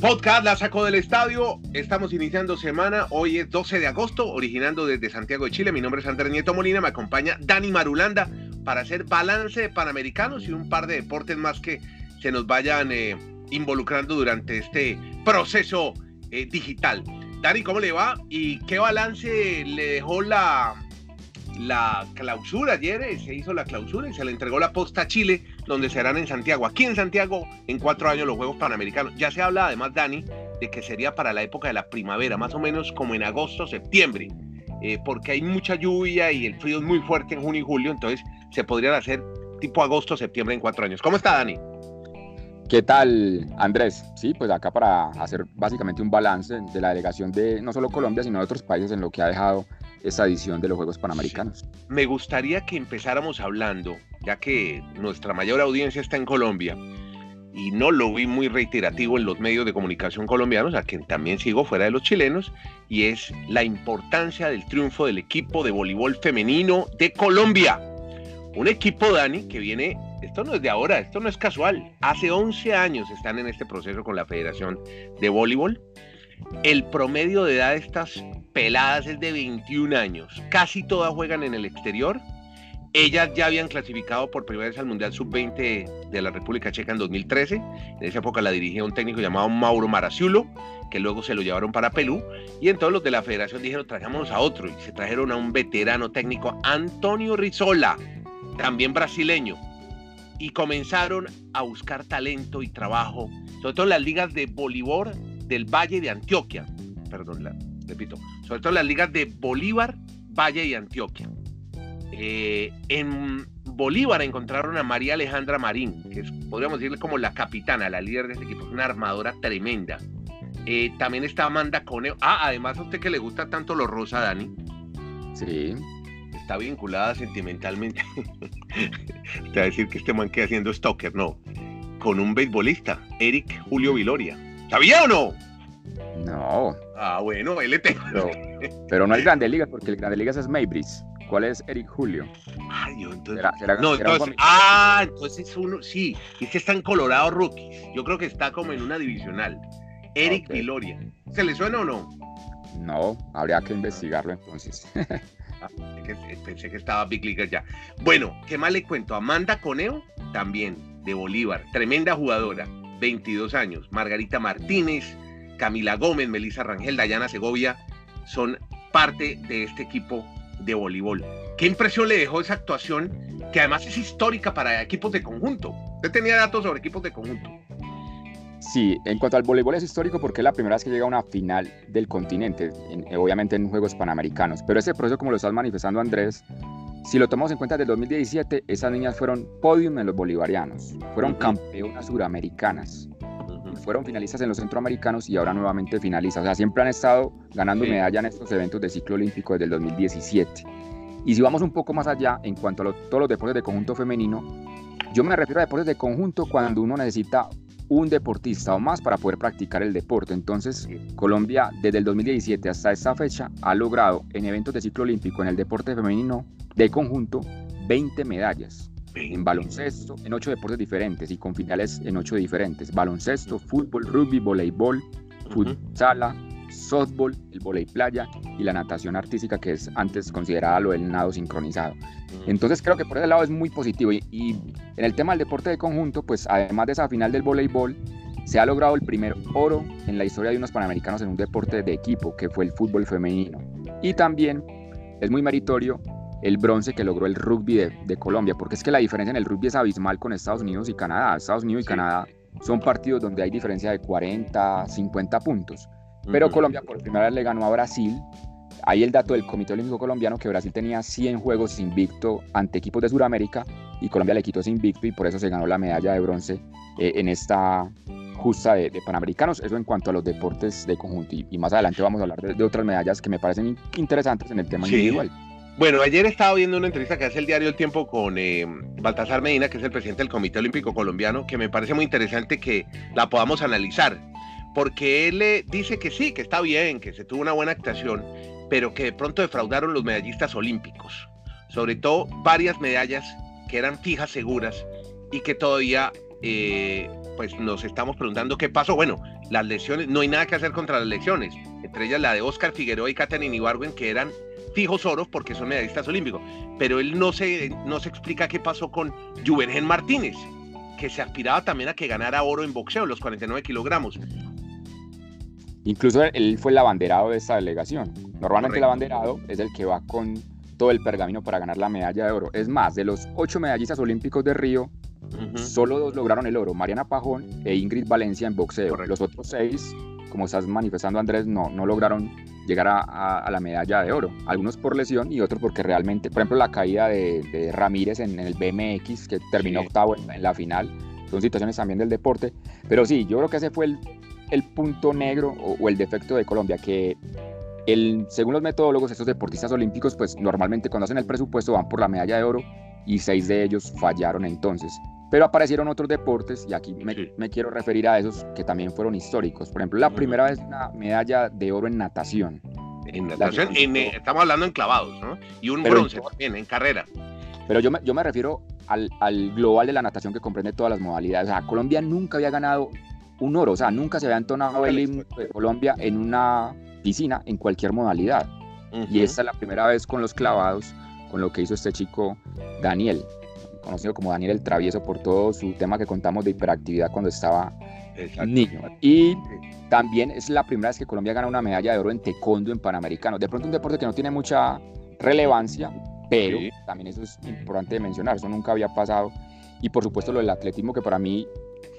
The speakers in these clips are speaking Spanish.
Podcast La Saco del Estadio. Estamos iniciando semana. Hoy es 12 de agosto, originando desde Santiago de Chile. Mi nombre es Andrés Nieto Molina. Me acompaña Dani Marulanda para hacer balance Panamericanos y un par de deportes más que se nos vayan eh, involucrando durante este proceso eh, digital. Dani, ¿cómo le va? ¿Y qué balance le dejó la, la clausura ayer? Eh, se hizo la clausura y se le entregó la posta a Chile donde serán en Santiago. Aquí en Santiago, en cuatro años, los Juegos Panamericanos. Ya se habla además, Dani, de que sería para la época de la primavera, más o menos como en agosto, septiembre, eh, porque hay mucha lluvia y el frío es muy fuerte en junio y julio, entonces se podrían hacer tipo agosto, septiembre en cuatro años. ¿Cómo está, Dani? ¿Qué tal, Andrés? Sí, pues acá para hacer básicamente un balance de la delegación de no solo Colombia, sino de otros países en lo que ha dejado esa edición de los Juegos Panamericanos. Me gustaría que empezáramos hablando, ya que nuestra mayor audiencia está en Colombia, y no lo vi muy reiterativo en los medios de comunicación colombianos, a quien también sigo fuera de los chilenos, y es la importancia del triunfo del equipo de voleibol femenino de Colombia. Un equipo, Dani, que viene, esto no es de ahora, esto no es casual, hace 11 años están en este proceso con la Federación de Voleibol. El promedio de edad de estas peladas es de 21 años. Casi todas juegan en el exterior. Ellas ya habían clasificado por primera vez al Mundial Sub-20 de la República Checa en 2013. En esa época la dirigía un técnico llamado Mauro Maraciulo, que luego se lo llevaron para Perú. Y entonces los de la federación dijeron, traigámonos a otro. Y se trajeron a un veterano técnico, Antonio Rizola, también brasileño. Y comenzaron a buscar talento y trabajo, sobre todo en las ligas de voleibol del Valle de Antioquia. Perdón, la, repito, sobre todo en las ligas de Bolívar, Valle y Antioquia. Eh, en Bolívar encontraron a María Alejandra Marín, que es, podríamos decirle como la capitana, la líder de este equipo, una armadora tremenda. Eh, también está Amanda Coneo. Ah, además a usted que le gusta tanto lo rosa, Dani. Sí. Está vinculada sentimentalmente. Te va a decir que este man que haciendo stalker, no. Con un beisbolista, Eric Julio Viloria. ¿Sabía o no? No. Ah, bueno, LT. Pero, pero no el Grande Ligas, porque el Grande Ligas es Maybris. ¿Cuál es Eric Julio? Ay, Dios, entonces. ¿Será- será- no, será un entonces. comi- Ah, entonces uno. Sí, es que está en Colorado Rookies. Yo creo que está como en una divisional. Eric. Viloria. ¿Se le suena o no? No, habría que investigarlo entonces. Eh, Pensé que estaba Big Leaguer ya. Bueno, ¿qué más le cuento? Amanda Coneo, también de Bolívar. Tremenda jugadora, 22 años. Margarita Martínez, Camila Gómez, Melissa Rangel, Dayana Segovia son parte de este equipo de voleibol. ¿Qué impresión le dejó esa actuación que además es histórica para equipos de conjunto? Usted tenía datos sobre equipos de conjunto. Sí, en cuanto al voleibol es histórico porque es la primera vez que llega a una final del continente, en- eh, obviamente en Juegos Panamericanos. Pero ese proceso, como lo estás manifestando Andrés, si lo tomamos en cuenta desde el 2017, esas niñas fueron podium en los bolivarianos, fueron campeonas suramericanas, fueron finalistas en los centroamericanos y ahora nuevamente finalistas. O sea, siempre han estado ganando Sí. medalla en estos eventos de ciclo olímpico desde el 2017. Y si vamos un poco más allá, en cuanto a lo- todos los deportes de conjunto femenino, yo me refiero a deportes de conjunto cuando uno necesita un deportista o más para poder practicar el deporte. Entonces, Colombia desde el 2017 hasta esta fecha ha logrado en eventos de ciclo olímpico en el deporte femenino de conjunto 20 medallas en baloncesto, en ocho deportes diferentes y con finales en ocho diferentes. Baloncesto, fútbol, rugby, voleibol, futsala, softball, el volei playa y la natación artística que es antes considerada lo del nado sincronizado. Entonces creo que por ese lado es muy positivo y, y en el tema del deporte de conjunto, pues además de esa final del voleibol, se ha logrado el primer oro en la historia de unos panamericanos en un deporte de equipo, que fue el fútbol femenino. Y también es muy meritorio el bronce que logró el rugby de, de Colombia, porque es que la diferencia en el rugby es abismal con Estados Unidos y Canadá. Estados Unidos y. Canadá son partidos donde hay diferencia de 40, 50 puntos. Pero Colombia por primera vez le ganó a Brasil. Hay el dato del Comité Olímpico Colombiano que Brasil tenía 100 juegos invicto ante equipos de Sudamérica y Colombia le quitó ese invicto y por eso se ganó la medalla de bronce eh, en esta justa de, de Panamericanos. Eso en cuanto a los deportes de conjunto y, y más adelante vamos a hablar de, de otras medallas que me parecen in- interesantes en el tema Sí. individual. Bueno, ayer estaba viendo una entrevista que hace el diario El Tiempo con eh, Baltasar Medina, que es el presidente del Comité Olímpico Colombiano, que me parece muy interesante que la podamos analizar, porque él eh, dice que sí, que está bien, que se tuvo una buena actuación, pero que de pronto defraudaron los medallistas olímpicos, sobre todo varias medallas que eran fijas, seguras, y que todavía eh, pues nos estamos preguntando qué pasó. Bueno, las lesiones, no hay nada que hacer contra las lesiones, entre ellas la de Oscar Figueroa y Katherine Ibarwen, que eran fijos oros porque son medallistas olímpicos, pero él no se, no se explica qué pasó con Juvengen Martínez, que se aspiraba también a que ganara oro en boxeo, los 49 kilogramos. Incluso él fue el abanderado de esta delegación. Normalmente el abanderado es el que va con todo el pergamino para ganar la medalla de oro. Es más, de los ocho medallistas olímpicos de Río, solo dos lograron el oro, Mariana Pajón e Ingrid Valencia en boxeo. Los otros seis, como estás manifestando Andrés, no, no lograron llegar a, la medalla de oro. Algunos por lesión y otros porque realmente, por ejemplo, la caída de, Ramírez en, el BMX, que terminó octavo en, la final, son situaciones también del deporte. Pero sí, yo creo que ese fue el, el punto negro o, el defecto de Colombia, que el, según los metodólogos, estos deportistas olímpicos, pues normalmente cuando hacen el presupuesto van por la medalla de oro y seis de ellos fallaron entonces. Pero aparecieron otros deportes y aquí me, quiero referir a esos que también fueron históricos. Por ejemplo, la primera vez una medalla de oro en natación. En natación, eh, estamos hablando en clavados, ¿no? Y un bronce también en carrera. Pero yo me, yo me refiero al, al, global de la natación que comprende todas las modalidades. O sea, Colombia nunca había ganado un oro, o sea, nunca se había entonado el himno de Colombia en una piscina en cualquier modalidad. Y esta es la primera vez con los clavados, con lo que hizo este chico Daniel, conocido como Daniel el Travieso por todo su tema que contamos de hiperactividad cuando estaba niño. Y también es la primera vez que Colombia gana una medalla de oro en taekwondo en Panamericano. De pronto un deporte que no tiene mucha relevancia, pero también eso es importante de mencionar, eso nunca había pasado. Y por supuesto lo del atletismo que para mí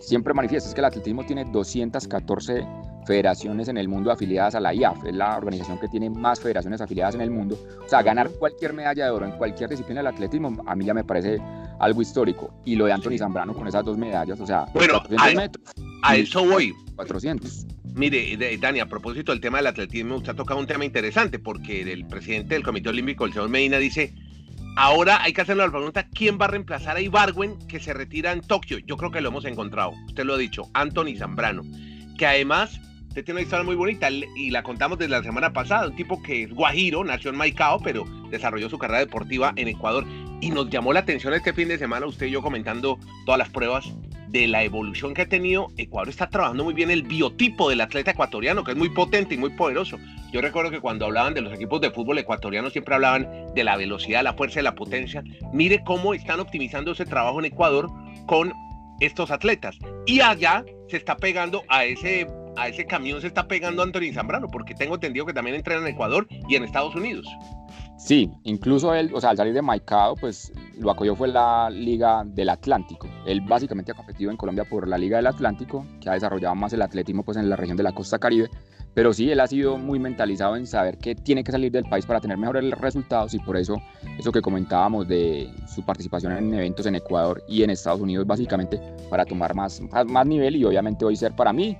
siempre manifiesta es que el atletismo tiene 214 federaciones en el mundo afiliadas a la IAF, es la organización que tiene más federaciones afiliadas en el mundo. O sea, ganar cualquier medalla de oro en cualquier disciplina del atletismo a mí ya me parece algo histórico. Y lo de Anthony Zambrano con esas dos medallas, o sea, bueno, a, eso voy. 400. Mire, Dani, a propósito del tema del atletismo, usted ha tocado un tema interesante porque el presidente del Comité Olímpico, el señor Medina, dice Ahora hay que hacerle la pregunta, ¿quién va a reemplazar a Ibarwen que se retira en Tokio? Yo creo que lo hemos encontrado, usted lo ha dicho, Anthony Zambrano, que además usted tiene una historia muy bonita y la contamos desde la semana pasada, un tipo que es guajiro, nació en Maicao, pero desarrolló su carrera deportiva en Ecuador y nos llamó la atención este fin de semana, usted y yo comentando todas las pruebas de la evolución que ha tenido, Ecuador está trabajando muy bien el biotipo del atleta ecuatoriano, que es muy potente y muy poderoso. Yo recuerdo que cuando hablaban de los equipos de fútbol ecuatorianos siempre hablaban de la velocidad, la fuerza y la potencia. Mire cómo están optimizando ese trabajo en Ecuador con estos atletas. Y allá se está pegando a ese, a ese camión, se está pegando Anthony Zambrano, porque tengo entendido que también entrena en Ecuador y en Estados Unidos. Sí, incluso él, o sea, al salir de Maicao, pues lo acogió fue la Liga del Atlántico. Él básicamente ha competido en Colombia por la Liga del Atlántico, que ha desarrollado más el atletismo pues en la región de la costa caribe, pero sí, él ha sido muy mentalizado en saber que tiene que salir del país para tener mejores resultados y por eso eso que comentábamos de su participación en eventos en Ecuador y en Estados Unidos, básicamente para tomar más, más nivel y obviamente hoy ser para mí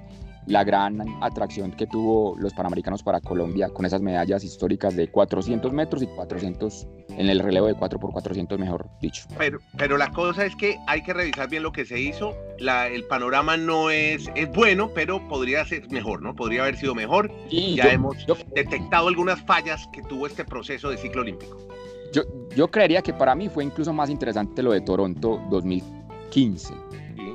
la gran atracción que tuvo los Panamericanos para Colombia con esas medallas históricas de 400 metros y 400 en el relevo de 4 por 400 mejor dicho. Pero, pero la cosa es que hay que revisar bien lo que se hizo. La, el panorama no es, es bueno, pero podría ser mejor, ¿no? Podría haber sido mejor. Y ya hemos detectado algunas fallas que tuvo este proceso de ciclo olímpico. Yo, yo creería que para mí fue incluso más interesante lo de Toronto 2015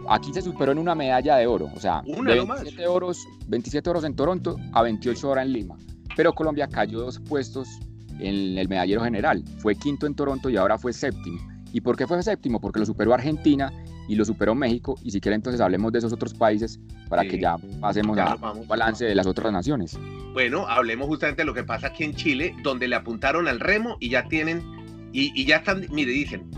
Aquí se superó en una medalla de oro, o sea, 27, oros, 27 oros en Toronto a 28 horas en Lima. Pero Colombia cayó dos puestos en el medallero general. Fue quinto en Toronto y ahora fue séptimo. ¿Y por qué fue séptimo? Porque lo superó Argentina y lo superó México. Y si quiere entonces hablemos de esos otros países para que ya pasemos a un balance de las otras naciones. Bueno, hablemos justamente de lo que pasa aquí en Chile, donde le apuntaron al remo y ya tienen, y, y ya están, mire, dicen,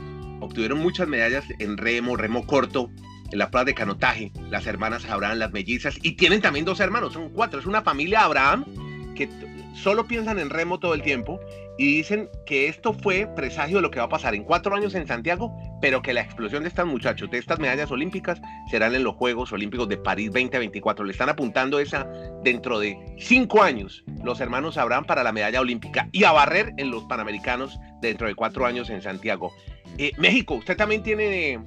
obtuvieron muchas medallas en remo, remo corto, en la plaza de canotaje, las hermanas Abraham, las mellizas, y tienen también dos hermanos, son cuatro, es una familia Abraham que solo piensan en remo todo el tiempo y dicen que esto fue presagio de lo que va a pasar en cuatro años en Santiago, pero que la explosión de estos muchachos, de estas medallas olímpicas, serán en los Juegos Olímpicos de París 2024. Le están apuntando esa dentro de cinco años, los hermanos Abraham para la medalla olímpica y a barrer en los Panamericanos dentro de cuatro años en Santiago. Eh, México, usted también tiene,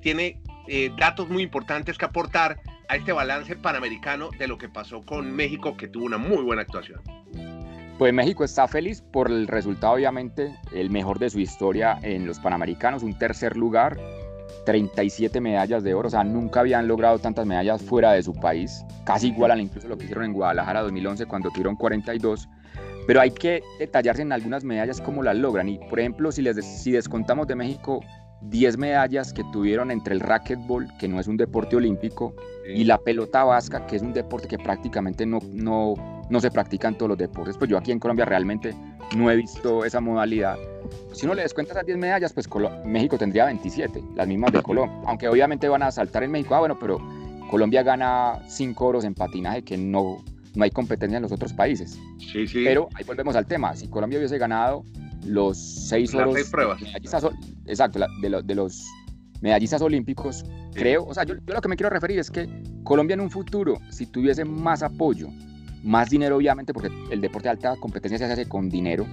tiene eh, datos muy importantes que aportar a este balance panamericano de lo que pasó con México, que tuvo una muy buena actuación. Pues México está feliz por el resultado, obviamente, el mejor de su historia en los Panamericanos, un tercer lugar. 37 medallas de oro, o sea, nunca habían logrado tantas medallas fuera de su país, casi igualan incluso lo que hicieron en Guadalajara 2011 cuando tuvieron 42, pero hay que detallarse en algunas medallas cómo las logran. Y por ejemplo, si, les, si descontamos de México 10 medallas que tuvieron entre el racquetball, que no es un deporte olímpico, y la pelota vasca, que es un deporte que prácticamente no, no, no se practica en todos los deportes, pues yo aquí en Colombia realmente no he visto esa modalidad. Si uno le descuenta esas 10 medallas, pues México tendría 27, las mismas de Colombia, aunque obviamente van a saltar en México, ah bueno, pero Colombia gana 5 oros en patinaje que no, no hay competencia en los otros países. Sí, sí. Pero ahí volvemos al tema. Si Colombia hubiese ganado los seis oros. pruebas. exacto, de, los medallistas olímpicos, creo. O sea, yo, lo que me quiero referir es que Colombia en un futuro, si tuviese más apoyo, más dinero, obviamente, porque el deporte de alta competencia se hace con dinero.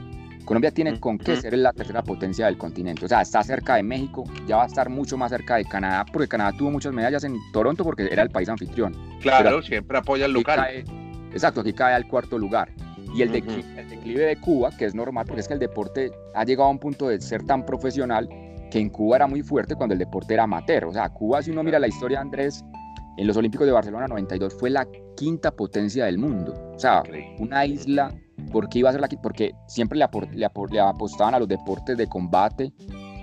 Colombia tiene con qué ser la tercera potencia del continente. O sea, está cerca de México, ya va a estar mucho más cerca de Canadá, porque Canadá tuvo muchas medallas en Toronto porque era el país anfitrión. Claro, siempre apoya al local. Exacto, aquí cae al cuarto lugar. Y el, declive, de Cuba, que es normal, porque es que el deporte ha llegado a un punto de ser tan profesional que en Cuba era muy fuerte cuando el deporte era amateur. O sea, Cuba, si uno mira la historia de Andrés, en los Olímpicos de Barcelona 92 fue la quinta potencia del mundo. O sea, una isla, ¿por qué iba a ser la quinta? Porque siempre le, le, apostaban a los deportes de combate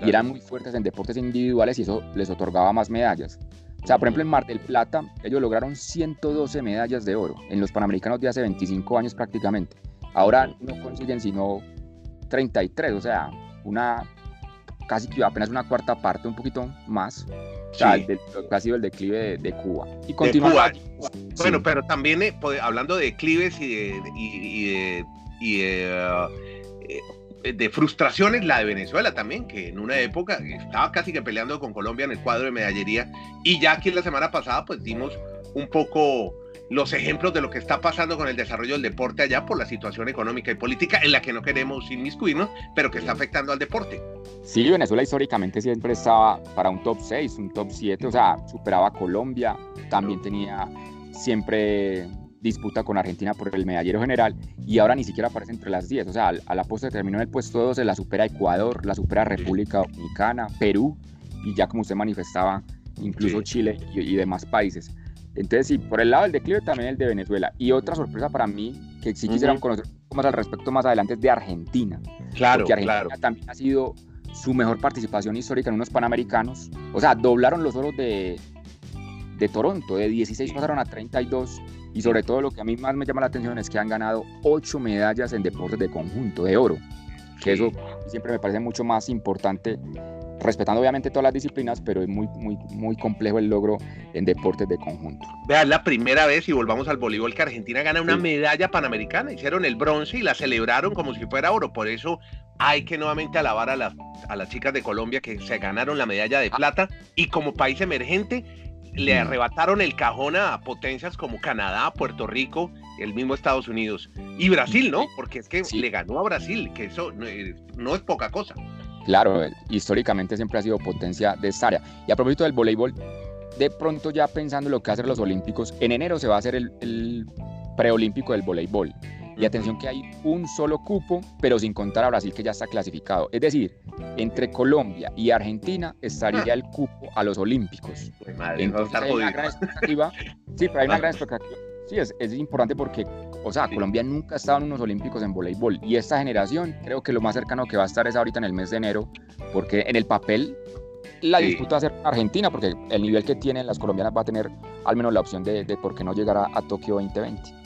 y eran muy fuertes en deportes individuales y eso les otorgaba más medallas. O sea, por ejemplo, en Mar del Plata, ellos lograron 112 medallas de oro en los Panamericanos de hace 25 años prácticamente. Ahora no consiguen sino 33, o sea, una casi que apenas una cuarta parte, un poquito más. Sea, el ha sido el declive de, Cuba. Y continúa. Bueno, pero también eh, hablando de declives y de, y, de, y uh, eh, de frustraciones la de Venezuela también, que en una época estaba casi que peleando con Colombia en el cuadro de medallería. Y ya aquí la semana pasada pues dimos un poco los ejemplos de lo que está pasando con el desarrollo del deporte allá por la situación económica y política en la que no queremos inmiscuirnos, pero que está afectando al deporte. Sí, Venezuela históricamente siempre estaba para un top 6, un top 7, o sea, superaba a Colombia, también tenía siempre disputa con Argentina por el medallero general y ahora ni siquiera aparece entre las 10. O sea, a la postre terminó en el puesto 12, la supera Ecuador, la supera República Dominicana, Perú y ya como usted manifestaba, incluso Chile y, demás países. Entonces, sí, por el lado del declive también el de Venezuela. Y otra sorpresa para mí, que sí quisieran conocer más al respecto más adelante, es de Argentina. Claro, porque Argentina claro. también ha sido su mejor participación histórica en unos Panamericanos. O sea, doblaron los oros de, de Toronto, de 16 pasaron a 32 y sobre todo lo que a mí más me llama la atención es que han ganado ocho medallas en deportes de conjunto, de oro. Que eso siempre me parece mucho más importante, respetando obviamente todas las disciplinas, pero es muy, muy, muy complejo el logro en deportes de conjunto. Vean, la primera vez, y volvamos al voleibol, que Argentina gana una medalla panamericana. Hicieron el bronce y la celebraron como si fuera oro. Por eso hay que nuevamente alabar a las, a las chicas de Colombia que se ganaron la medalla de plata y como país emergente le arrebataron el cajón a potencias como Canadá, Puerto Rico, el mismo Estados Unidos y Brasil, ¿no? Porque es que le ganó a Brasil, que eso eh, no, es poca cosa. Claro, eh, históricamente siempre ha sido potencia de esta área. Y a propósito del voleibol, de pronto ya pensando en lo que hacen los Olímpicos, en enero se va a hacer el, el preolímpico del voleibol. Y atención que hay un solo cupo, pero sin contar a Brasil que ya está clasificado. Es decir, entre Colombia y Argentina estaría el cupo a los Olímpicos. Entonces, hay una gran expectativa. Sí, pero hay una gran expectativa. Sí, es, es importante porque, o sea, Colombia nunca ha estado en unos Olímpicos en voleibol. Y esta generación, creo que lo más cercano que va a estar es ahorita en el mes de enero, porque en el papel la disputa va a ser Argentina, porque el nivel que tienen las colombianas va a tener al menos la opción de, de por qué no llegar a, a Tokio 2020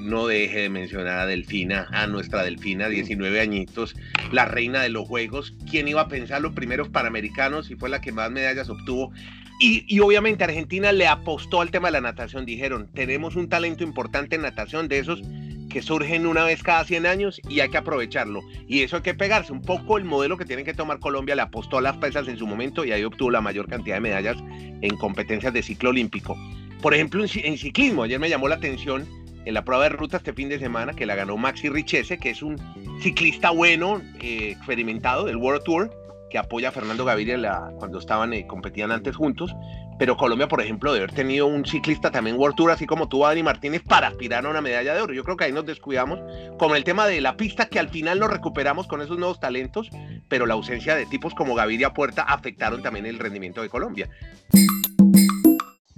no deje de mencionar a Delfina, a nuestra Delfina, 19 añitos, la reina de los Juegos. ¿Quién iba a pensar los primeros Panamericanos y fue la que más medallas obtuvo? Y, obviamente Argentina le apostó al tema de la natación. Dijeron, tenemos un talento importante en natación de esos que surgen una vez cada 100 años y hay que aprovecharlo. Y eso hay que pegarse. Un poco el modelo que tienen que tomar Colombia le apostó a las pesas en su momento y ahí obtuvo la mayor cantidad de medallas en competencias de ciclo olímpico. Por ejemplo, en ciclismo, ayer me llamó la atención en la prueba de ruta este fin de semana, que la ganó Maxi Richese, que es un ciclista bueno, eh, experimentado del World Tour, que apoya a Fernando Gaviria cuando estaban, eh, competían antes juntos. pero Colombia, por ejemplo, debe haber tenido un ciclista también World Tour, así como tú, Dani Martínez, para aspirar a una medalla de oro. Yo creo que ahí nos descuidamos con el tema de la pista, que al final nos recuperamos con esos nuevos talentos, pero la ausencia de tipos como Gaviria Puerta afectaron también el rendimiento de Colombia.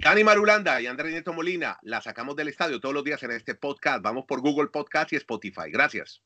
Dani Marulanda y Andrés Nieto Molina, la sacamos del estadio todos los días en este podcast. Vamos por Google Podcast y Spotify. Gracias.